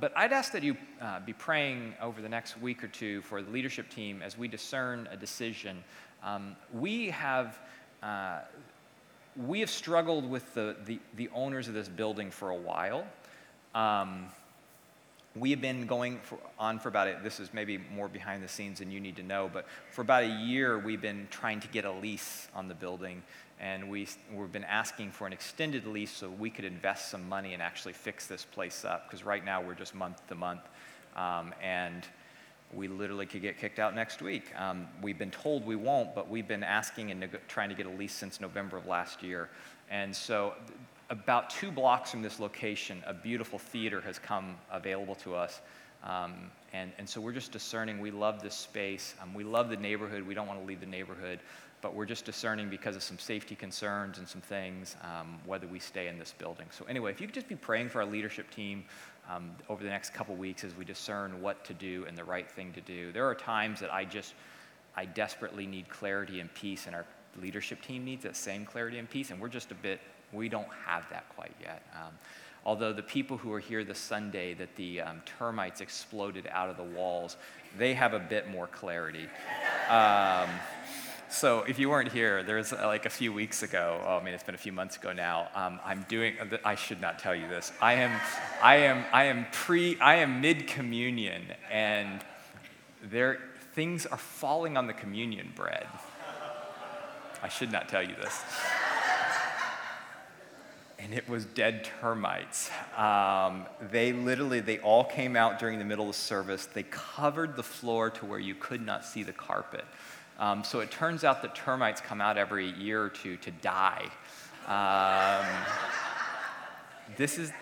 but I'd ask that you uh, be praying over the next week or two for the leadership team as we discern a decision. Um, we have. Uh, we have struggled with the, the, the, owners of this building for a while. Um, we have been going for, on for about, a, this is maybe more behind the scenes than you need to know, but for about a year we've been trying to get a lease on the building. And we, we've been asking for an extended lease so we could invest some money and actually fix this place up. Because right now we're just month to month. Um, and we literally could get kicked out next week. Um, we've been told we won't, but we've been asking and neg- trying to get a lease since November of last year. And so about two blocks from this location, a beautiful theater has come available to us. Um, and, and so we're just discerning. We love this space. Um, we love the neighborhood. We don't want to leave the neighborhood, but we're just discerning because of some safety concerns and some things um, whether we stay in this building. So, anyway, if you could just be praying for our leadership team um, over the next couple weeks as we discern what to do and the right thing to do. There are times that I just, I desperately need clarity and peace, and our leadership team needs that same clarity and peace, and we're just a bit we don't have that quite yet. Um, although the people who were here this Sunday that the um, termites exploded out of the walls, they have a bit more clarity. Um, so if you weren't here, there was uh, like a few weeks ago. Oh, I mean, it's been a few months ago now. Um, I'm doing. Uh, I should not tell you this. I am, I am, I am pre. I am mid communion, and there things are falling on the communion bread. I should not tell you this and it was dead termites. Um, they literally, they all came out during the middle of service. They covered the floor to where you could not see the carpet. Um, so it turns out that termites come out every year or two to die. Um, this is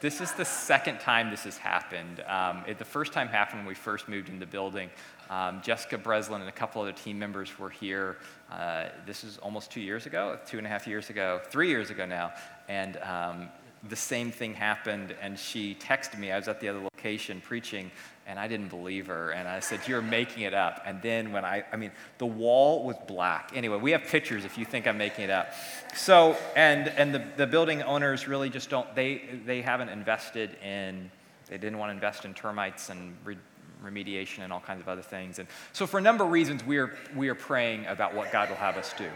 this is the second time this has happened. Um, it, the first time happened when we first moved in the building. Um, Jessica Breslin and a couple other team members were here. Uh, this is almost two years ago, two and a half years ago, three years ago now. And um, the same thing happened, and she texted me. I was at the other location preaching, and I didn't believe her. And I said, You're making it up. And then when I, I mean, the wall was black. Anyway, we have pictures if you think I'm making it up. So, and, and the, the building owners really just don't, they, they haven't invested in, they didn't want to invest in termites and re, remediation and all kinds of other things. And so, for a number of reasons, we are, we are praying about what God will have us do.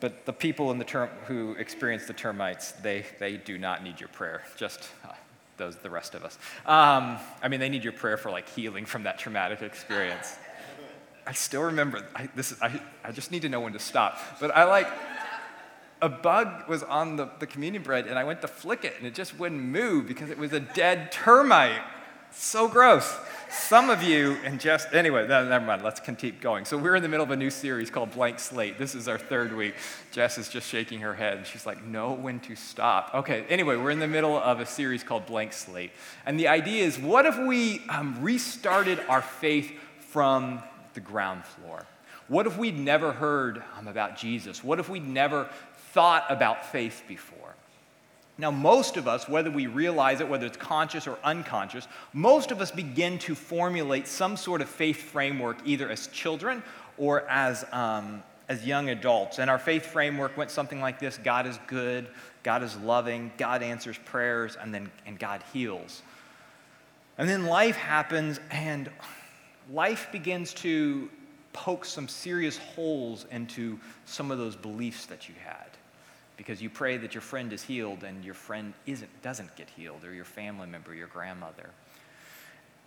But the people in the term, who experience the termites, they, they do not need your prayer. Just uh, those, the rest of us. Um, I mean, they need your prayer for like healing from that traumatic experience. I still remember, I, this is, I, I just need to know when to stop. But I like, a bug was on the, the communion bread and I went to flick it and it just wouldn't move because it was a dead termite. So gross. Some of you, and just, anyway, never mind, let's keep going. So we're in the middle of a new series called Blank Slate. This is our third week. Jess is just shaking her head, she's like, know when to stop. Okay, anyway, we're in the middle of a series called Blank Slate. And the idea is what if we um, restarted our faith from the ground floor? What if we'd never heard um, about Jesus? What if we'd never thought about faith before? Now, most of us, whether we realize it, whether it's conscious or unconscious, most of us begin to formulate some sort of faith framework either as children or as, um, as young adults. And our faith framework went something like this God is good, God is loving, God answers prayers, and then and God heals. And then life happens, and life begins to poke some serious holes into some of those beliefs that you had because you pray that your friend is healed and your friend isn't, doesn't get healed, or your family member, your grandmother.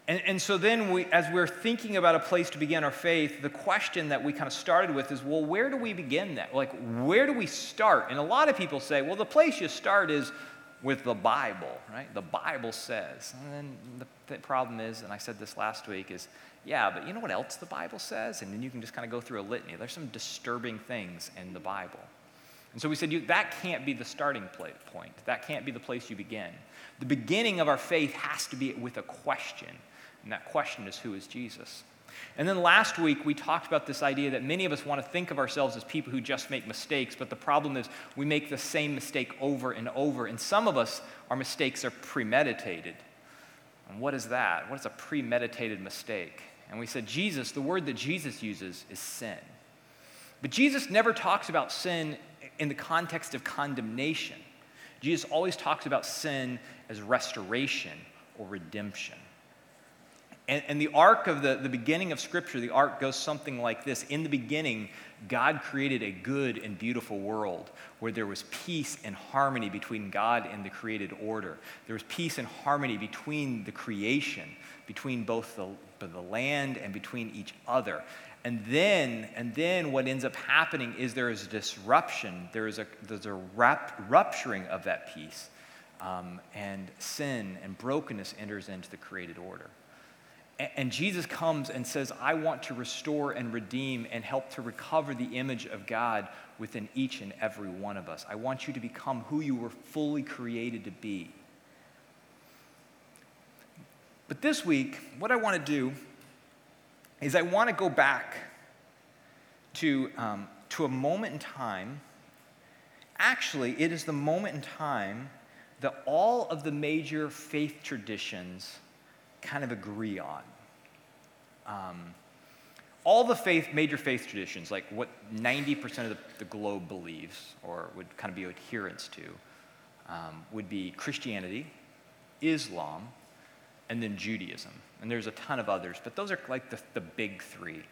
And, and so then, we, as we're thinking about a place to begin our faith, the question that we kind of started with is well, where do we begin that? Like, where do we start? And a lot of people say, well, the place you start is with the Bible, right? The Bible says. And then the, the problem is, and I said this last week, is yeah, but you know what else the Bible says? And then you can just kind of go through a litany. There's some disturbing things in the Bible. And so we said, that can't be the starting point. That can't be the place you begin. The beginning of our faith has to be with a question. And that question is, who is Jesus? And then last week, we talked about this idea that many of us want to think of ourselves as people who just make mistakes, but the problem is we make the same mistake over and over. And some of us, our mistakes are premeditated. And what is that? What is a premeditated mistake? And we said, Jesus, the word that Jesus uses is sin. But Jesus never talks about sin in the context of condemnation. Jesus always talks about sin as restoration or redemption. And, and, the arc of the, the beginning of Scripture, the arc goes something like this. In the beginning, God created a good and beautiful world where there was peace and harmony between God and the created order. There was peace and harmony between the creation, between both the, the land and between each other. And then, and then what ends up happening is there is a disruption, there is a, there's a rap, rupturing of that peace, um, and sin and brokenness enters into the created order. And Jesus comes and says, I want to restore and redeem and help to recover the image of God within each and every one of us. I want you to become who you were fully created to be. But this week, what I want to do is I want to go back to, um, to a moment in time. Actually, it is the moment in time that all of the major faith traditions kind of agree on. Um, all the faith, major faith traditions, like what 90% of the, the, globe believes or would kind of be adherents to, um, would be Christianity, Islam, and then Judaism. And there's a ton of others, but those are like the, the big three.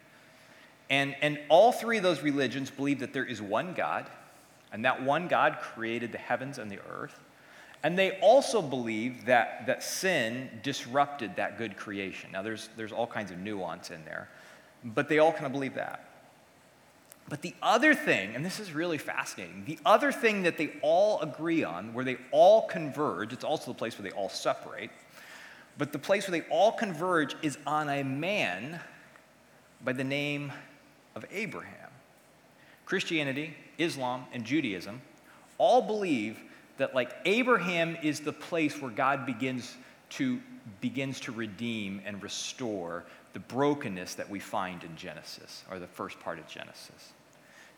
And, and all three of those religions believe that there is one God, and that one God created the heavens and the earth. And they also believe that, that sin disrupted that good creation. Now, there's, there's all kinds of nuance in there, but they all kind of believe that. But the other thing, and this is really fascinating, the other thing that they all agree on, where they all converge, it's also the place where they all separate, but the place where they all converge is on a man by the name of Abraham. Christianity, Islam, and Judaism all believe that like Abraham is the place where God begins to begins to redeem and restore the brokenness that we find in Genesis or the first part of Genesis.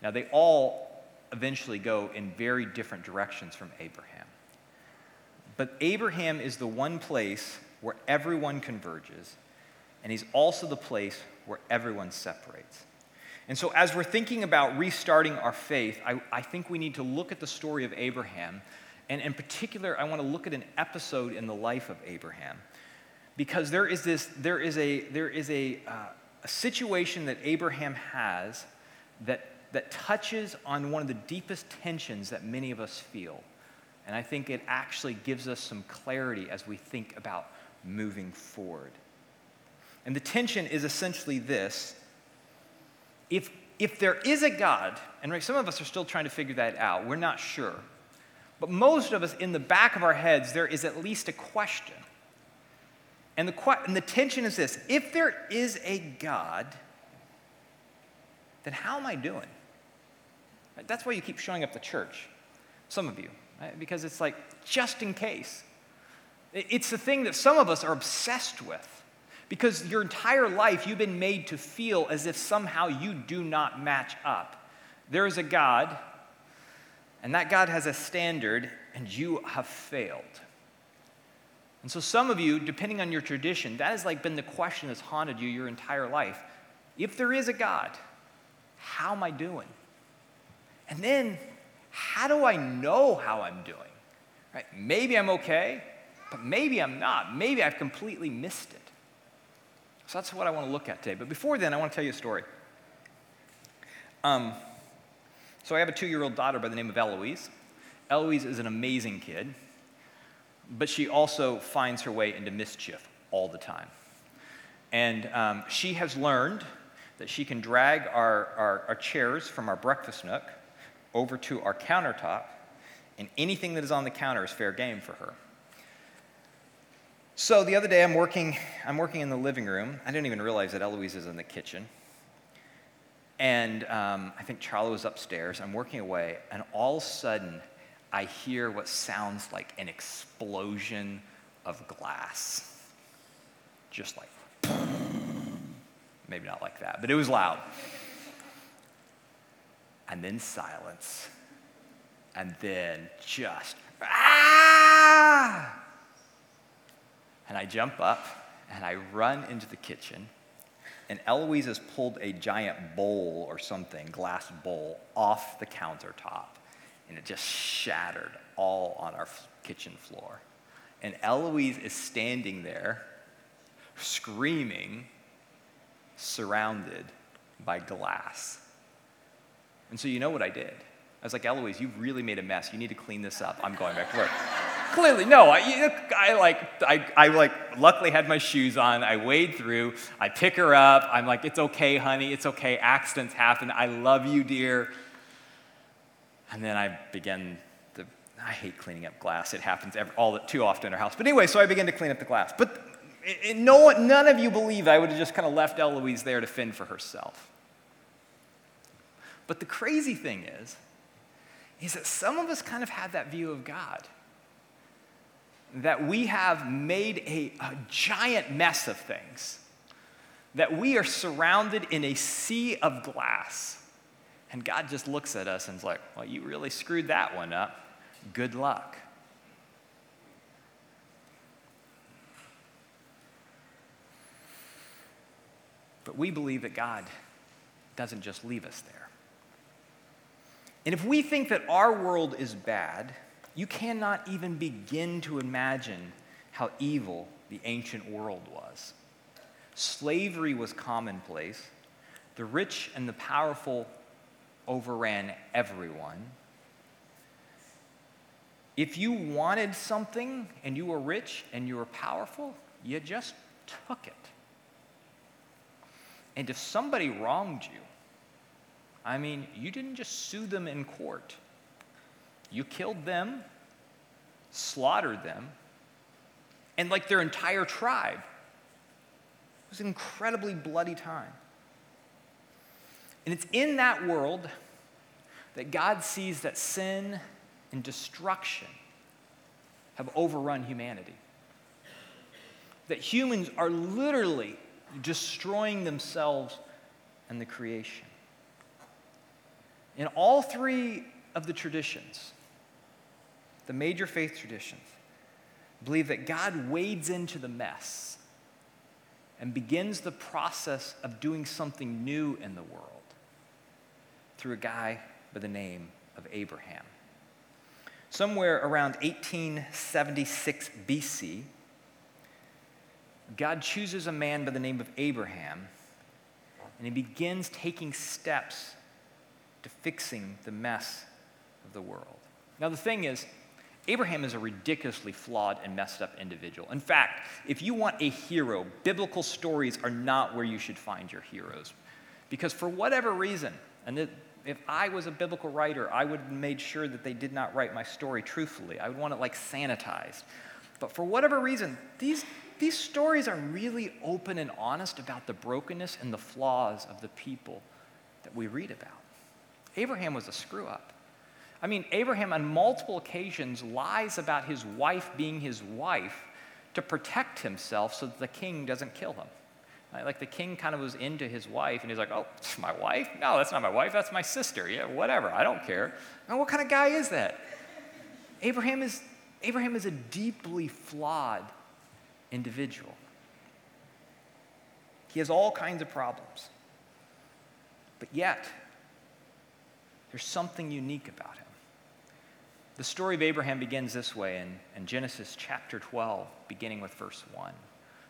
Now they all eventually go in very different directions from Abraham. But Abraham is the one place where everyone converges, and he's also the place where everyone separates. And so, as we're thinking about restarting our faith, I, I think we need to look at the story of Abraham and in particular, I want to look at an episode in the life of Abraham. Because there is, this, there is, a, there is a, uh, a situation that Abraham has that, that touches on one of the deepest tensions that many of us feel. And I think it actually gives us some clarity as we think about moving forward. And the tension is essentially this if, if there is a God, and some of us are still trying to figure that out, we're not sure. But most of us, in the back of our heads, there is at least a question. And the, and the tension is this if there is a God, then how am I doing? That's why you keep showing up to church, some of you, right? because it's like, just in case. It's the thing that some of us are obsessed with. Because your entire life, you've been made to feel as if somehow you do not match up. There is a God and that God has a standard, and you have failed. And so, some of you, depending on your tradition, that has like been the question that's haunted you your entire life. If there is a God, how am I doing? And then, how do I know how I'm doing? Right? Maybe I'm okay, but maybe I'm not. Maybe I've completely missed it. So that's what I want to look at today. But before then, I want to tell you a story. Um, so I have a two year old daughter by the name of Eloise. Eloise is an amazing kid, but she also finds her way into mischief all the time. And um, she has learned that she can drag our, our, our chairs from our breakfast nook over to our countertop, and anything that is on the counter is fair game for her. So the other day, I'm working, I'm working in the living room. I didn't even realize that Eloise is in the kitchen. And um, I think Charlie was upstairs. I'm working away, and all of a sudden, I hear what sounds like an explosion of glass. Just like, maybe not like that, but it was loud. And then silence. And then just, ah! And I jump up and I run into the kitchen and Eloise has pulled a giant bowl or something, glass bowl, off the countertop, and it just shattered all on our kitchen floor. and Eloise is standing there screaming, surrounded by glass. And so, you know what I did? I was like, Eloise, you've really made a mess. You need to clean this up. I'm going back to work. Clearly, no. I, I like, I, I like, luckily had my shoes on. I wade through. I pick her up. I'm like, it's okay, honey. It's okay. Accidents happen. I love you, dear. And then I begin to, I hate cleaning up glass. It happens every, all too often in our house. But anyway, so I begin to clean up the glass. But it, no, none of you believe I would have just kind of left Eloise there to fend for herself. But the crazy thing is, is that some of us kind of have that view of God that we have made a, a giant mess of things, that we are surrounded in a sea of glass. And God just looks at us and is like, well, you really screwed that one up. Good luck. But we believe that God doesn't just leave us there. And if we think that our world is bad, you cannot even begin to imagine how evil the ancient world was. Slavery was commonplace. The rich and the powerful overran everyone. If you wanted something and you were rich and you were powerful, you just took it. And if somebody wronged you, I mean, you didn't just sue them in court. You killed them, slaughtered them, and like their entire tribe. It was an incredibly bloody time. And it's in that world that God sees that sin and destruction have overrun humanity. That humans are literally destroying themselves and the creation. In all three of the traditions, the major faith traditions, believe that God wades into the mess and begins the process of doing something new in the world through a guy by the name of Abraham. Somewhere around 1876 BC, God chooses a man by the name of Abraham, and he begins taking steps to fixing the mess of the world. Now, the thing is, Abraham is a ridiculously flawed and messed up individual. In fact, if you want a hero, biblical stories are not where you should find your heroes. Because for whatever reason, and if I was a biblical writer, I would have made sure that they did not write my story truthfully. I would want it like sanitized. But for whatever reason, these, these stories are really open and honest about the brokenness and the flaws of the people that we read about. Abraham was a screw up. I mean, Abraham on multiple occasions lies about his wife being his wife to protect himself so that the king doesn't kill him. Like the king kind of was into his wife, and he's like, "Oh, my wife? No, that's not my wife. That's my sister. Yeah, whatever. I don't care." And what kind of guy is that? Abraham is Abraham is a deeply flawed individual. He has all kinds of problems, but yet there's something unique about him. The story of Abraham begins this way in, in Genesis chapter 12, beginning with verse 1.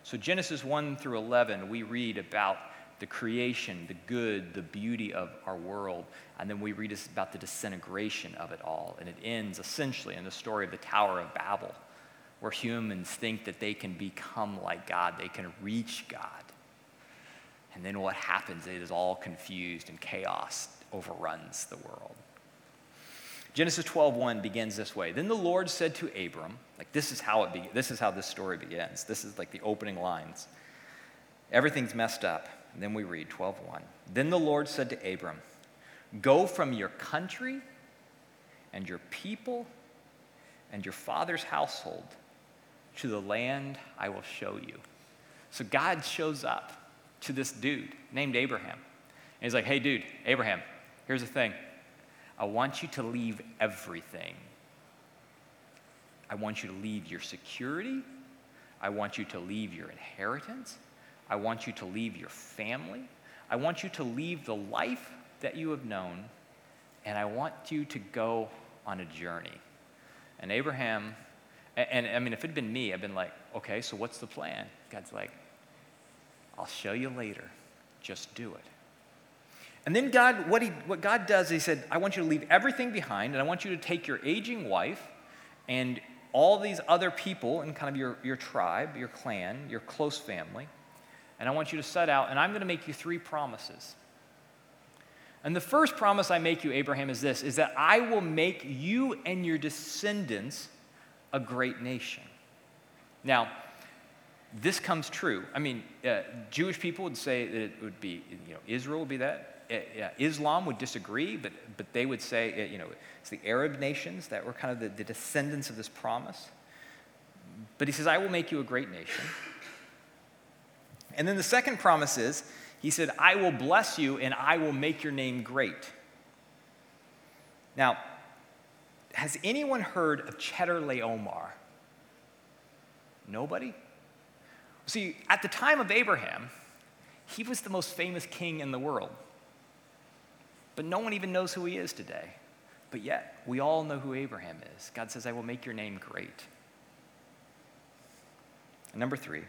So, Genesis 1 through 11, we read about the creation, the good, the beauty of our world, and then we read about the disintegration of it all. And it ends essentially in the story of the Tower of Babel, where humans think that they can become like God, they can reach God. And then what happens? It is all confused and chaos overruns the world. Genesis 12:1 begins this way. Then the Lord said to Abram, like this is how it be, this is how this story begins. This is like the opening lines. Everything's messed up. And then we read 12:1. Then the Lord said to Abram, "Go from your country and your people and your father's household to the land I will show you." So God shows up to this dude named Abraham. And he's like, "Hey dude, Abraham, here's the thing. I want you to leave everything. I want you to leave your security. I want you to leave your inheritance. I want you to leave your family. I want you to leave the life that you have known. And I want you to go on a journey. And Abraham, And, and I mean, if it had been me, I'd been like, okay, so what's the plan? God's like, I'll show you later. Just do it. And then God, what, he, what God does, he said, I want you to leave everything behind, and I want you to take your aging wife and all these other people in kind of your, your tribe, your clan, your close family, and I want you to set out, and I'm going to make you three promises. And the first promise I make you, Abraham, is this is that I will make you and your descendants a great nation. Now, this comes true. I mean, uh, Jewish people would say that it would be, you know, Israel would be that. Uh, Islam would disagree, but, but they would say, uh, you know, it's the Arab nations that were kind of the, the descendants of this promise. But he says, I will make you a great nation. And then the second promise is, he said, I will bless you and I will make your name great. Now, has anyone heard of Chedorlaomer? Nobody? See, at the time of Abraham, he was the most famous king in the world. But no one even knows who he is today. But yet, we all know who Abraham is. God says, I will make your name great. And number three,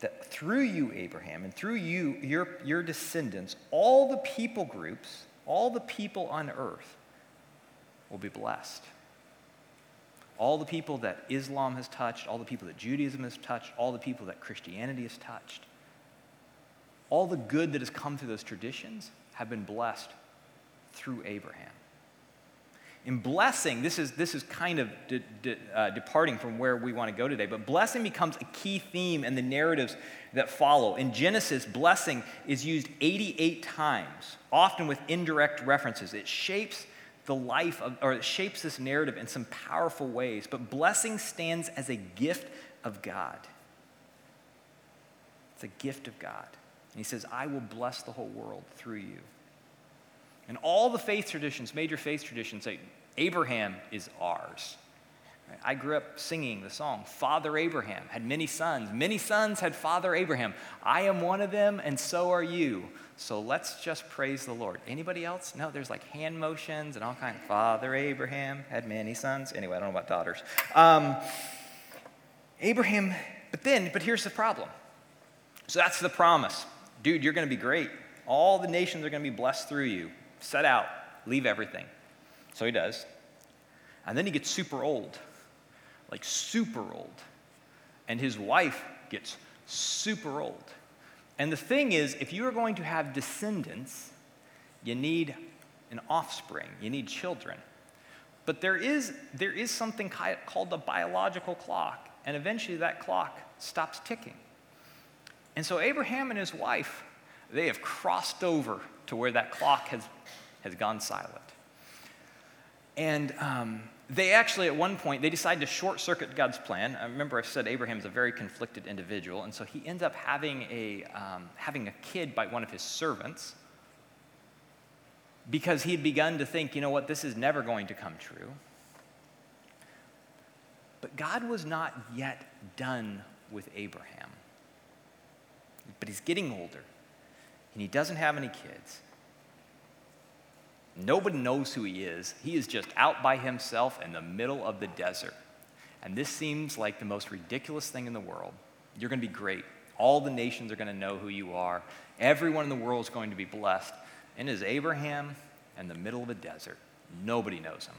that through you, Abraham, and through you, your, your descendants, all the people groups, all the people on earth will be blessed. All the people that Islam has touched, all the people that Judaism has touched, all the people that Christianity has touched, all the good that has come through those traditions have been blessed through Abraham. In blessing, this is, this is kind of de, de, uh, departing from where we want to go today, but blessing becomes a key theme in the narratives that follow. In Genesis, blessing is used 88 times, often with indirect references. It shapes the life of, or it shapes this narrative in some powerful ways, but blessing stands as a gift of God. It's a gift of God. And he says, I will bless the whole world through you. And all the faith traditions, major faith traditions, say Abraham is ours. I grew up singing the song, Father Abraham had many sons. Many sons had Father Abraham. I am one of them, and so are you. So let's just praise the Lord. Anybody else? No, there's like hand motions and all kinds. Father Abraham had many sons. Anyway, I don't know about daughters. Um, Abraham, but then, but here's the problem. So that's the promise. Dude, you're going to be great. All the nations are going to be blessed through you. Set out, leave everything. So he does. And then he gets super old, like super old. And his wife gets super old. And the thing is, if you are going to have descendants, you need an offspring, you need children. But there is, there is something called the biological clock, and eventually that clock stops ticking. And so Abraham and his wife, they have crossed over to where that clock has, has gone silent. And um, they actually, at one point, they decide to short circuit God's plan. I remember I said Abraham's a very conflicted individual, and so he ends up having a, um, having a kid by one of his servants because he had begun to think, you know what, this is never going to come true. But God was not yet done with Abraham. But he's getting older, and he doesn't have any kids. Nobody knows who he is. He is just out by himself in the middle of the desert. And this seems like the most ridiculous thing in the world. You're going to be great. All the nations are going to know who you are. Everyone in the world is going to be blessed. And is Abraham in the middle of a desert. Nobody knows him.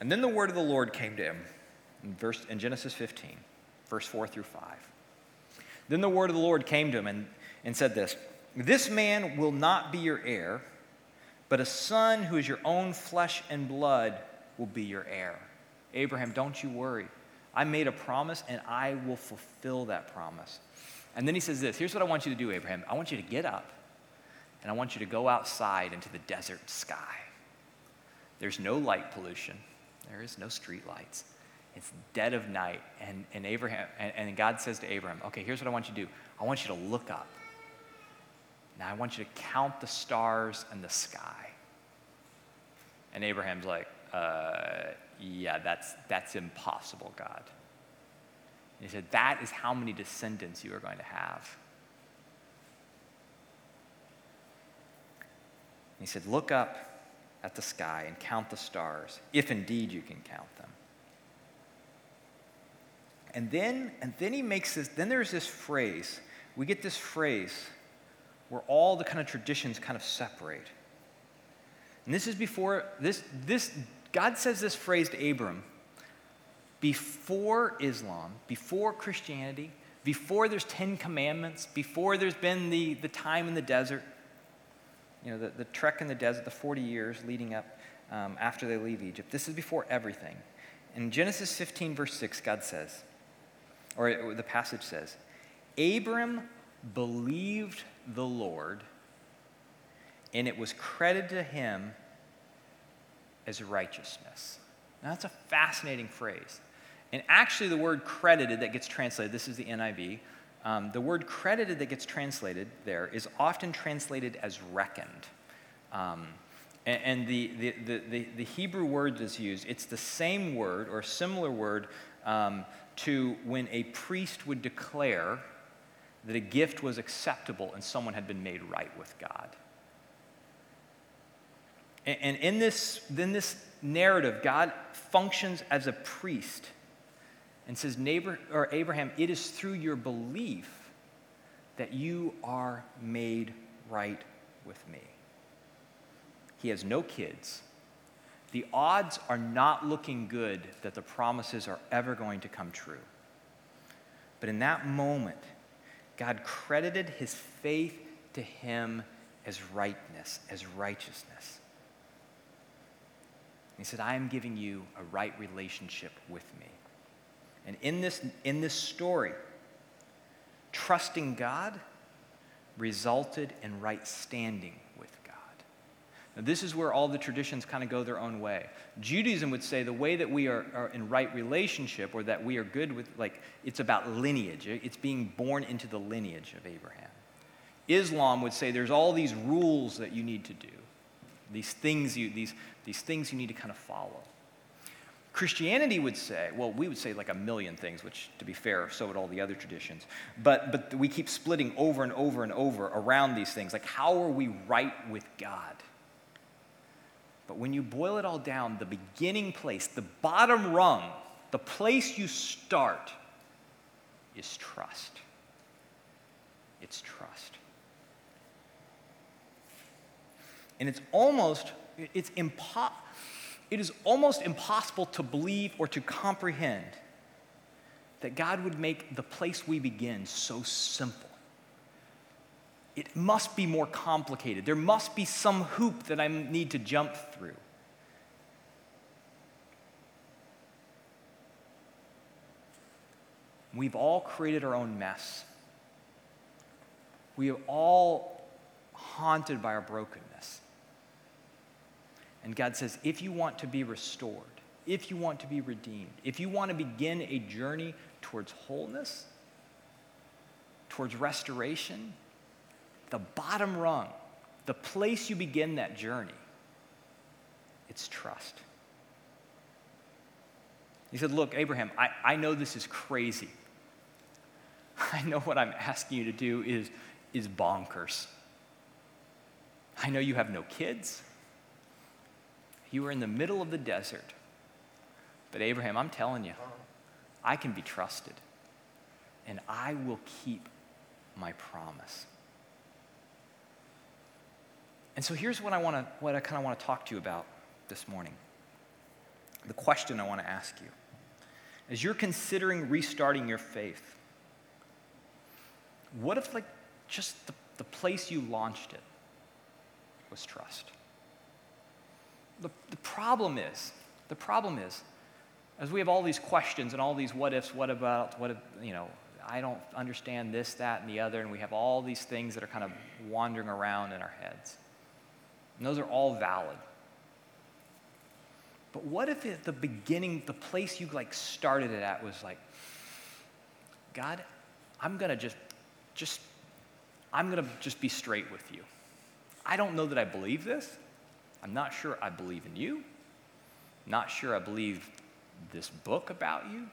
And then the word of the Lord came to him in, verse, in Genesis 15, verse 4 through 5. Then the word of the Lord came to him and, and said this this man will not be your heir, but a son who is your own flesh and blood will be your heir. Abraham, don't you worry. I made a promise and I will fulfill that promise. And then he says this Here's what I want you to do, Abraham. I want you to get up and I want you to go outside into the desert sky. There's no light pollution, there is no street lights. It's dead of night. And, and Abraham and, and God says to Abraham, okay, here's what I want you to do. I want you to look up. Now I want you to count the stars and the sky. And Abraham's like, uh, yeah, that's, that's impossible, God. And he said, that is how many descendants you are going to have. And he said, look up at the sky and count the stars, if indeed you can count them. And then, and then he makes this, then there's this phrase. We get this phrase where all the kind of traditions kind of separate. And this is before, this, this, God says this phrase to Abram before Islam, before Christianity, before there's 10 commandments, before there's been the, the time in the desert, you know, the, the trek in the desert, the 40 years leading up um, after they leave Egypt. This is before everything. In Genesis 15, verse 6, God says, or the passage says, Abram believed the Lord, and it was credited to him as righteousness. Now, that's a fascinating phrase. And actually, the word credited that gets translated, this is the NIV, um, the word credited that gets translated there is often translated as reckoned. Um, and, and the, the, the, the, Hebrew word that's used, it's the same word or similar word um, to when a priest would declare that a gift was acceptable and someone had been made right with God. And, in, this, in this narrative, God functions as a priest and says, Neighbor, or Abraham, it is through your belief that you are made right with me. He has no kids. The odds are not looking good that the promises are ever going to come true. But in that moment, God credited his faith to him as rightness, as righteousness. He said, I am giving you a right relationship with me. And in this, in this story, trusting God resulted in right standing this is where all the traditions kind of go their own way. Judaism would say the way that we are, are in right relationship or that we are good with, like, it's about lineage, it's being born into the lineage of Abraham. Islam would say there's all these rules that you need to do, these things you, these, these things you need to kind of follow. Christianity would say, well, we would say like a million things, which to be fair, so would all the other traditions. But, but we keep splitting over and over and over around these things. Like, how are we right with God? But when you boil it all down, the beginning place, the bottom rung, the place you start is trust. It's trust. And it's almost, it's impossible it is almost impossible to believe or to comprehend that God would make the place we begin so simple. It must be more complicated. There must be some hoop that I need to jump through. We've all created our own mess. We are all haunted by our brokenness. And God says, if you want to be restored, if you want to be redeemed, if you want to begin a journey towards wholeness, towards restoration, the bottom rung, the place you begin that journey, it's trust. He said, Look, Abraham, I, I know this is crazy. I know what I'm asking you to do is, is bonkers. I know you have no kids. You are in the middle of the desert. But Abraham, I'm telling you, I can be trusted. And I will keep my promise. And so here's what I want to what I kind of want to talk to you about this morning. The question I want to ask you. As you're considering restarting your faith, what if like just the, the place you launched it was trust? the, the problem is, the problem is, as we have all these questions and all these what ifs, what about, what if, you know, I don't understand this, that, and the other, and we have all these things that are kind of wandering around in our heads. And those are all valid. But what if at the beginning, the place you like started it at was like, God, I'm gonna just, just, I'm gonna just be straight with you. I don't know that I believe this. I'm not sure I believe in you. Not sure I believe this book about you.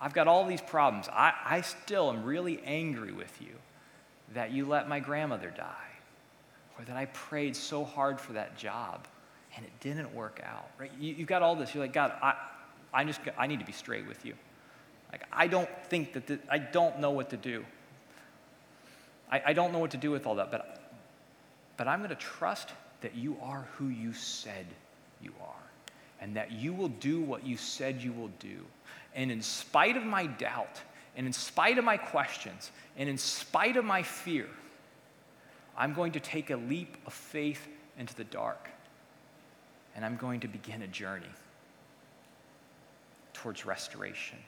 I've got all these problems. I, I still am really angry with you that you let my grandmother die, or that I prayed so hard for that job and it didn't work out. Right? You, have got all this. You're like, God, I, I just I need to be straight with you. Like, I don't think that, the, I don't know what to do. I, I don't know what to do with all that, but, but I'm going to trust that you are who you said you are and that you will do what you said you will do. And in spite of my doubt, and in spite of my questions, and in spite of my fear, I'm going to take a leap of faith into the dark. And I'm going to begin a journey towards restoration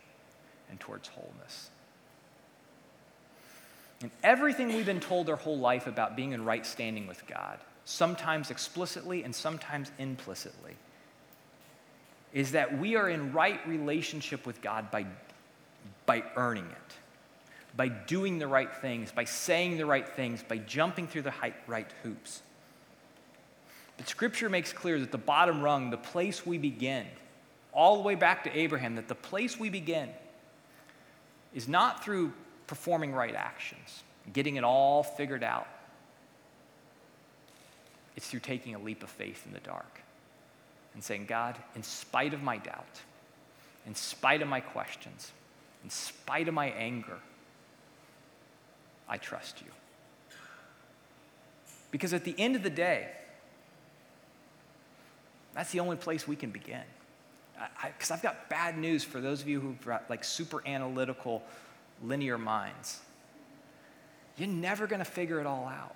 and towards wholeness. And everything we've been told our whole life about being in right standing with God, sometimes explicitly and sometimes implicitly, is that we are in right relationship with God by, by earning it, by doing the right things, by saying the right things, by jumping through the right hoops. But Scripture makes clear that the bottom rung, the place we begin, all the way back to Abraham, that the place we begin is not through performing right actions, getting it all figured out. It's through taking a leap of faith in the dark and saying, God, in spite of my doubt, in spite of my questions, in spite of my anger, I trust you. Because at the end of the day, that's the only place we can begin. Because I've got bad news for those of you who've got like super analytical, linear minds. You're never going to figure it all out.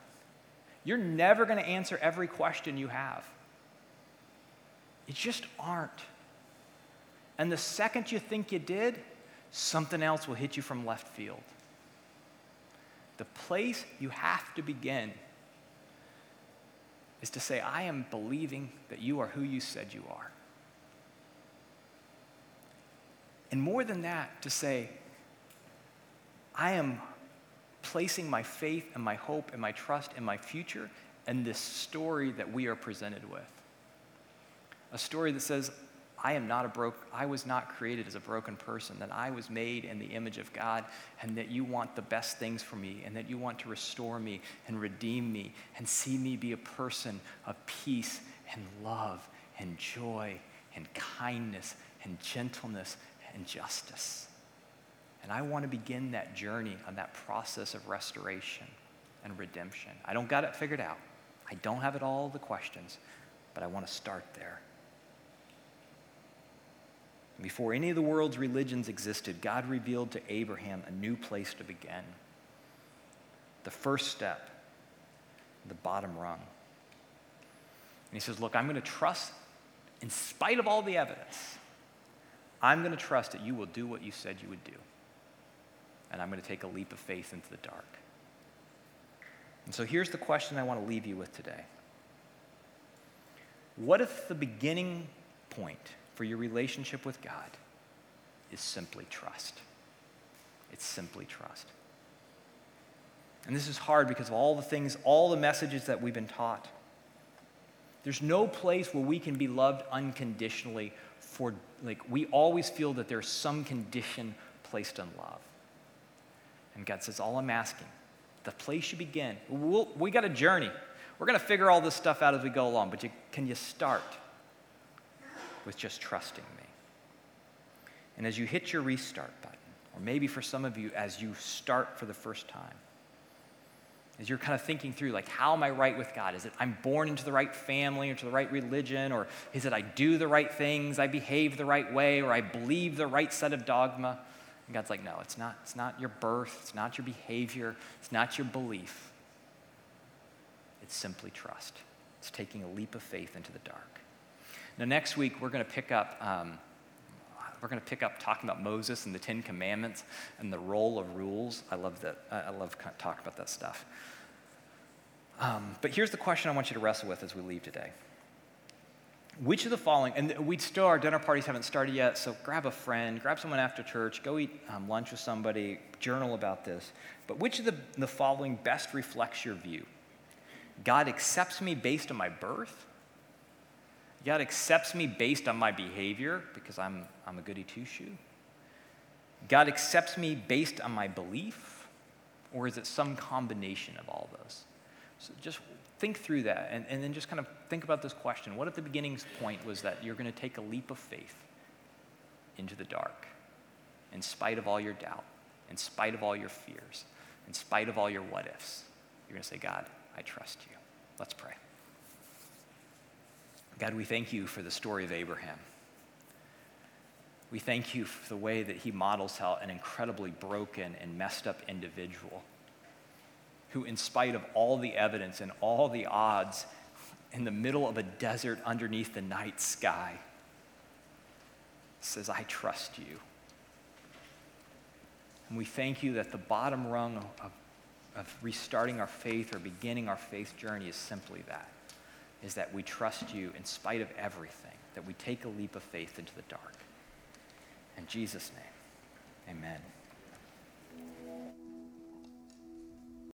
You're never going to answer every question you have. You just aren't. And the second you think you did, something else will hit you from left field. The place you have to begin is to say, I am believing that you are who you said you are. And more than that, to say, I am placing my faith and my hope and my trust and my future in this story that we are presented with a story that says, I am not a broke, I was not created as a broken person, that I was made in the image of God, and that you want the best things for me, and that you want to restore me and redeem me and see me be a person of peace and love and joy and kindness and gentleness and justice. And I want to begin that journey on that process of restoration and redemption. I don't got it figured out. I don't have it all the questions, but I want to start there. Before any of the world's religions existed, God revealed to Abraham a new place to begin. The first step, the bottom rung. And he says, Look, I'm going to trust, in spite of all the evidence, I'm going to trust that you will do what you said you would do. And I'm going to take a leap of faith into the dark. And so here's the question I want to leave you with today What if the beginning point for your relationship with God is simply trust. It's simply trust. And this is hard because of all the things, all the messages that we've been taught. There's no place where we can be loved unconditionally for, like, we always feel that there's some condition placed on love. And God says, All I'm asking, the place you begin, we'll, we got a journey. We're going to figure all this stuff out as we go along, but you, can you start? With just trusting me. And as you hit your restart button, or maybe for some of you, as you start for the first time, as you're kind of thinking through, like, how am I right with God? Is it I'm born into the right family or to the right religion? Or is it I do the right things, I behave the right way, or I believe the right set of dogma? And God's like, no, it's not, it's not your birth, it's not your behavior, it's not your belief. It's simply trust. It's taking a leap of faith into the dark. Now, next week, we're going to pick up. Um, we're going to pick up talking about Moses and the Ten Commandments and the role of rules. I love that. I love talking about that stuff. Um, but here's the question I want you to wrestle with as we leave today. Which of the following, and we still, our dinner parties haven't started yet, so grab a friend, grab someone after church, go eat um, lunch with somebody, journal about this. But which of the, the following best reflects your view? God accepts me based on my birth, God accepts me based on my behavior because I'm, I'm a goody two shoe? God accepts me based on my belief? Or is it some combination of all those? So just think through that and, and then just kind of think about this question. What if the beginning point was that you're going to take a leap of faith into the dark? in spite of all your doubt, in spite of all your fears, in spite of all your what ifs. You're going to say, God, I trust you. Let's pray. God, we thank you for the story of Abraham. We thank you for the way that he models how an incredibly broken and messed up individual, who, in spite of all the evidence and all the odds, in the middle of a desert underneath the night sky, says, I trust you. And we thank you that the bottom rung of, of restarting our faith or beginning our faith journey is simply that, is that we trust you in spite of everything, that we take a leap of faith into the dark. In Jesus' name, amen.